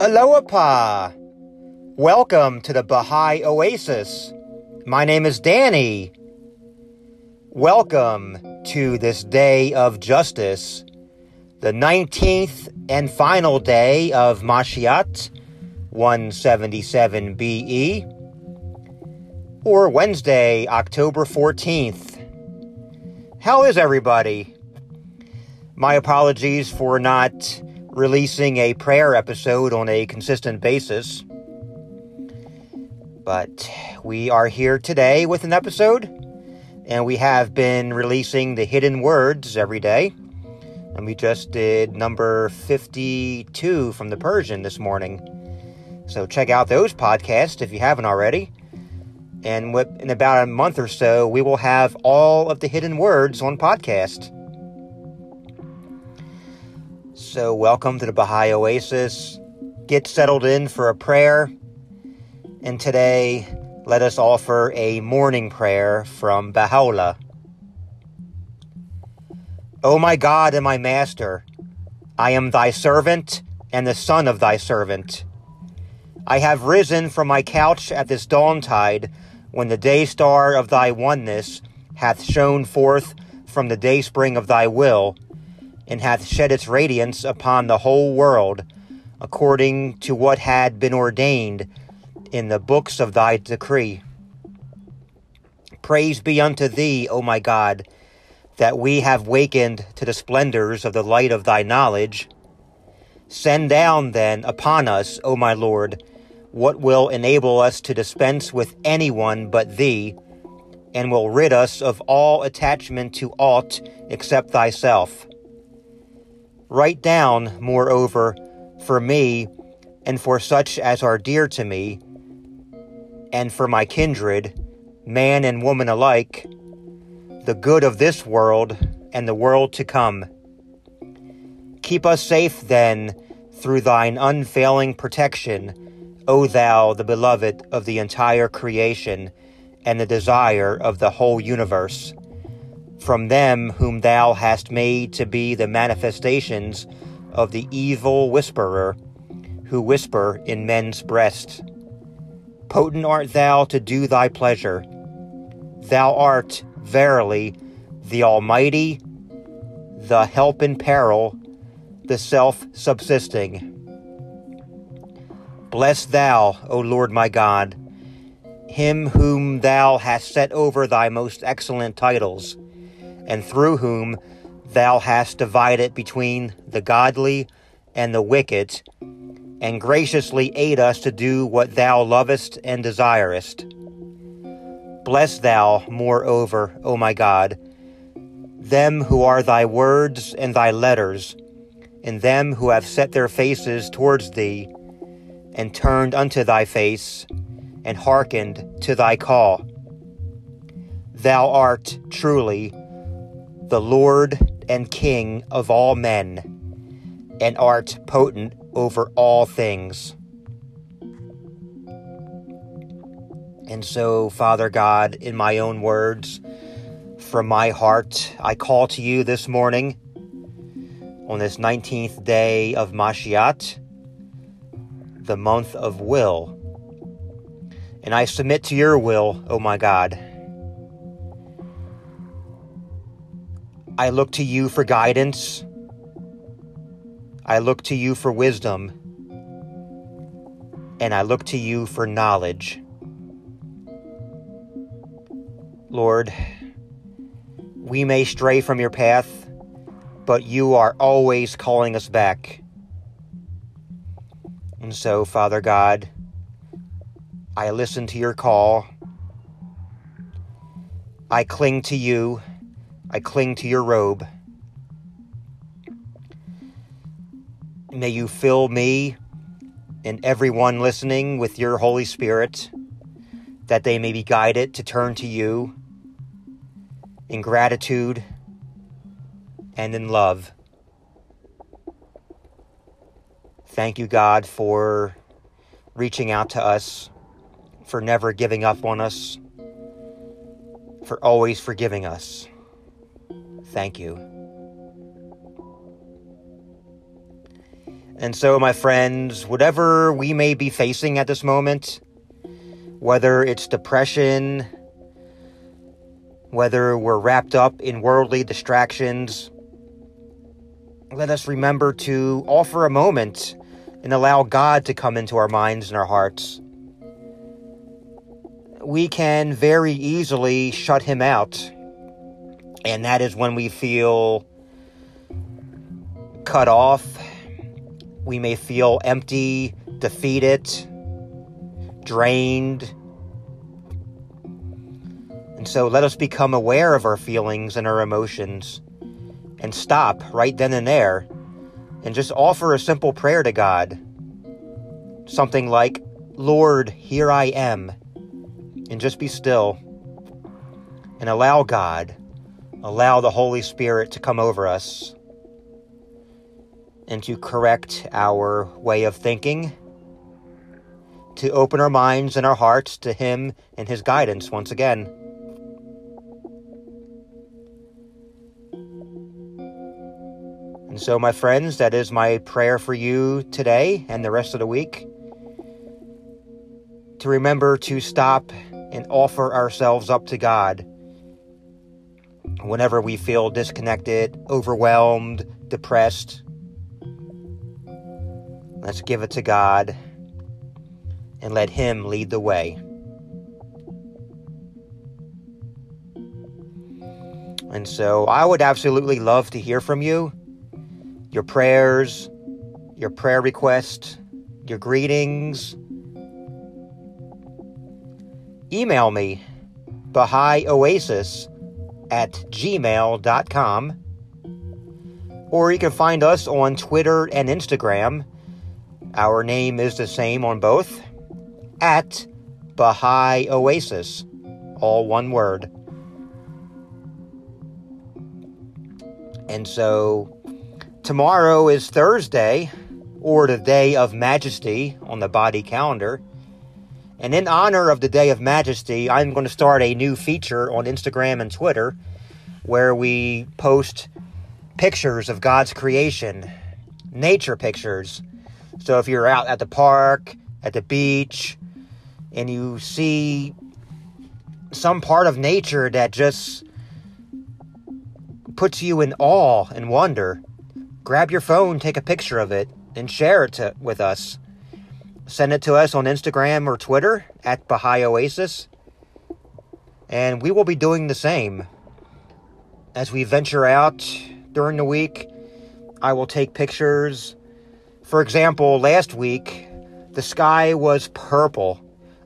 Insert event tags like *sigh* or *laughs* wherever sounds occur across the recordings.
Aloha! Welcome to the Baha'i Oasis. My name is Danny. Welcome to this day of justice, the 19th and final day of Mashiat 177 BE, or Wednesday, October 14th. How is everybody? My apologies for not releasing a prayer episode on a consistent basis. But we are here today with an episode, and we have been releasing the hidden words every day. And we just did number 52 from the Persian this morning. So check out those podcasts if you haven't already. And in about a month or so, we will have all of the hidden words on podcast. So, welcome to the Baha'i Oasis. Get settled in for a prayer. And today, let us offer a morning prayer from Baha'u'llah. O my God and my Master, I am thy servant and the son of thy servant. I have risen from my couch at this dawntide when the day star of thy oneness hath shone forth from the dayspring of thy will and hath shed its radiance upon the whole world, according to what had been ordained in the books of thy decree. Praise be unto thee, O my God, that we have wakened to the splendors of the light of thy knowledge. Send down, then, upon us, O my Lord, what will enable us to dispense with anyone but thee, and will rid us of all attachment to aught except thyself. Write down, moreover, for me and for such as are dear to me, and for my kindred, man and woman alike, the good of this world and the world to come. Keep us safe, then, through thine unfailing protection, O thou, the beloved of the entire creation, and the desire of the whole universe from them whom thou hast made to be the manifestations of the evil whisperer, who whisper in men's breasts. Potent art thou to do thy pleasure. Thou art, verily, the Almighty, the help in peril, the self subsisting. Bless thou, O Lord my God, him whom thou hast set over thy most excellent titles and through whom thou hast divided between the godly and the wicked, and graciously aid us to do what thou lovest and desirest. Bless thou, moreover, O my God, them who are thy words and thy letters, and them who have set their faces towards thee, and turned unto thy face, and hearkened to thy call. Thou art truly the Lord and King of all men, and art potent over all things. And so, Father God, in my own words, from my heart, I call to you this morning on this 19th day of Mashiat, the month of will. And I submit to your will, O oh my God. I look to you for guidance. I look to you for wisdom. And I look to you for knowledge. Lord, we may stray from your path, but you are always calling us back. And so, Father God, I listen to your call. I cling to you I cling to your robe. May you fill me and everyone listening with your Holy Spirit, that they may be guided to turn to you in gratitude and in love. Thank you, God, for reaching out to us, for never giving up on us, for always forgiving us. Thank you. And so, my friends, whatever we may be facing at this moment, whether it's depression, whether we're wrapped up in worldly distractions, let us remember to offer a moment and allow God to come into our minds and our hearts. We can very easily shut Him out, and that is when we feel cut off. We may feel empty, defeated, drained. And so let us become aware of our feelings and our emotions and stop right then and there and just offer a simple prayer to God. Something like, Lord, here I am. And just be still and allow God, allow the Holy Spirit to come over us and to correct our way of thinking, to open our minds and our hearts to Him and His guidance once again. And so, my friends, that is my prayer for you today and the rest of the week. To remember to stop and offer ourselves up to God whenever we feel disconnected, overwhelmed, depressed. Let's give it to God and let Him lead the way. And so I would absolutely love to hear from you your prayers, your prayer requests, your greetings. Email me, BahaiOasis at gmail.com. Or you can find us on Twitter and Instagram. Our name is the same on both at Baha'i Oasis, all one word. And so Tomorrow is Thursday, or the Day of Majesty on the Badi calendar. And in honor of the Day of Majesty, I'm going to start a new feature on Instagram and Twitter where we post pictures of God's creation, nature pictures. So if you're out at the park, at the beach, and you see some part of nature that just puts you in awe and wonder, grab your phone, take a picture of it, and share it to, with us. Send it to us on Instagram or Twitter at Baha'i Oasis. And we will be doing the same. As we venture out during the week, I will take pictures. For example, last week, the sky was purple.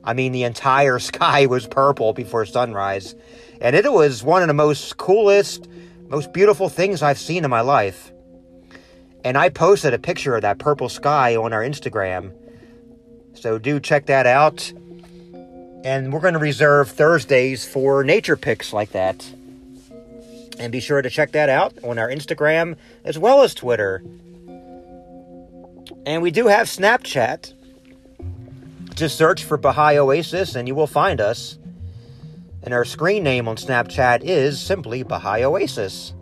I mean, the entire *laughs* sky was purple before sunrise. And it was one of the most coolest, most beautiful things I've seen in my life. And I posted a picture of that purple sky on our Instagram. So do check that out. And we're going to reserve Thursdays for nature pics like that. And be sure to check that out on our Instagram as well as Twitter. And we do have Snapchat. Just search for Baha'i Oasis and you will find us. And our screen name on Snapchat is simply Baha'i Oasis.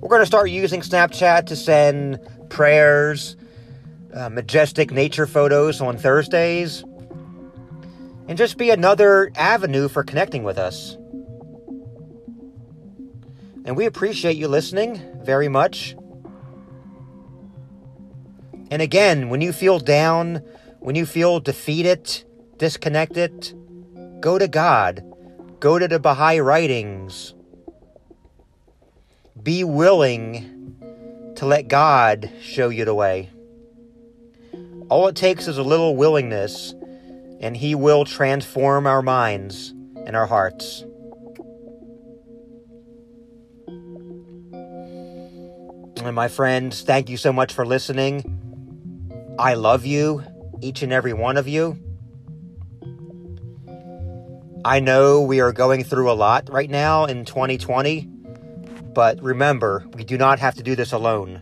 We're going to start using Snapchat to send prayers, uh, majestic nature photos on Thursdays, and just be another avenue for connecting with us. And we appreciate you listening very much. And again, when you feel down, when you feel defeated, disconnected, go to God. Go to the Baha'i writings. Be willing to let God show you the way. All it takes is a little willingness, and He will transform our minds and our hearts. And my friends, thank you so much for listening. I love you, each and every one of you. I know we are going through a lot right now in 2020. But remember, we do not have to do this alone.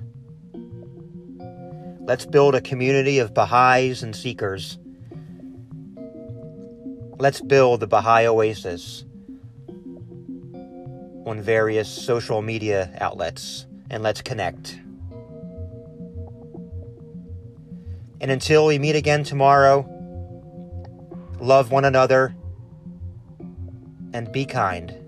Let's build a community of Baha'is and Seekers. Let's build the Baha'i Oasis on various social media outlets and let's connect. And until we meet again tomorrow, love one another and be kind.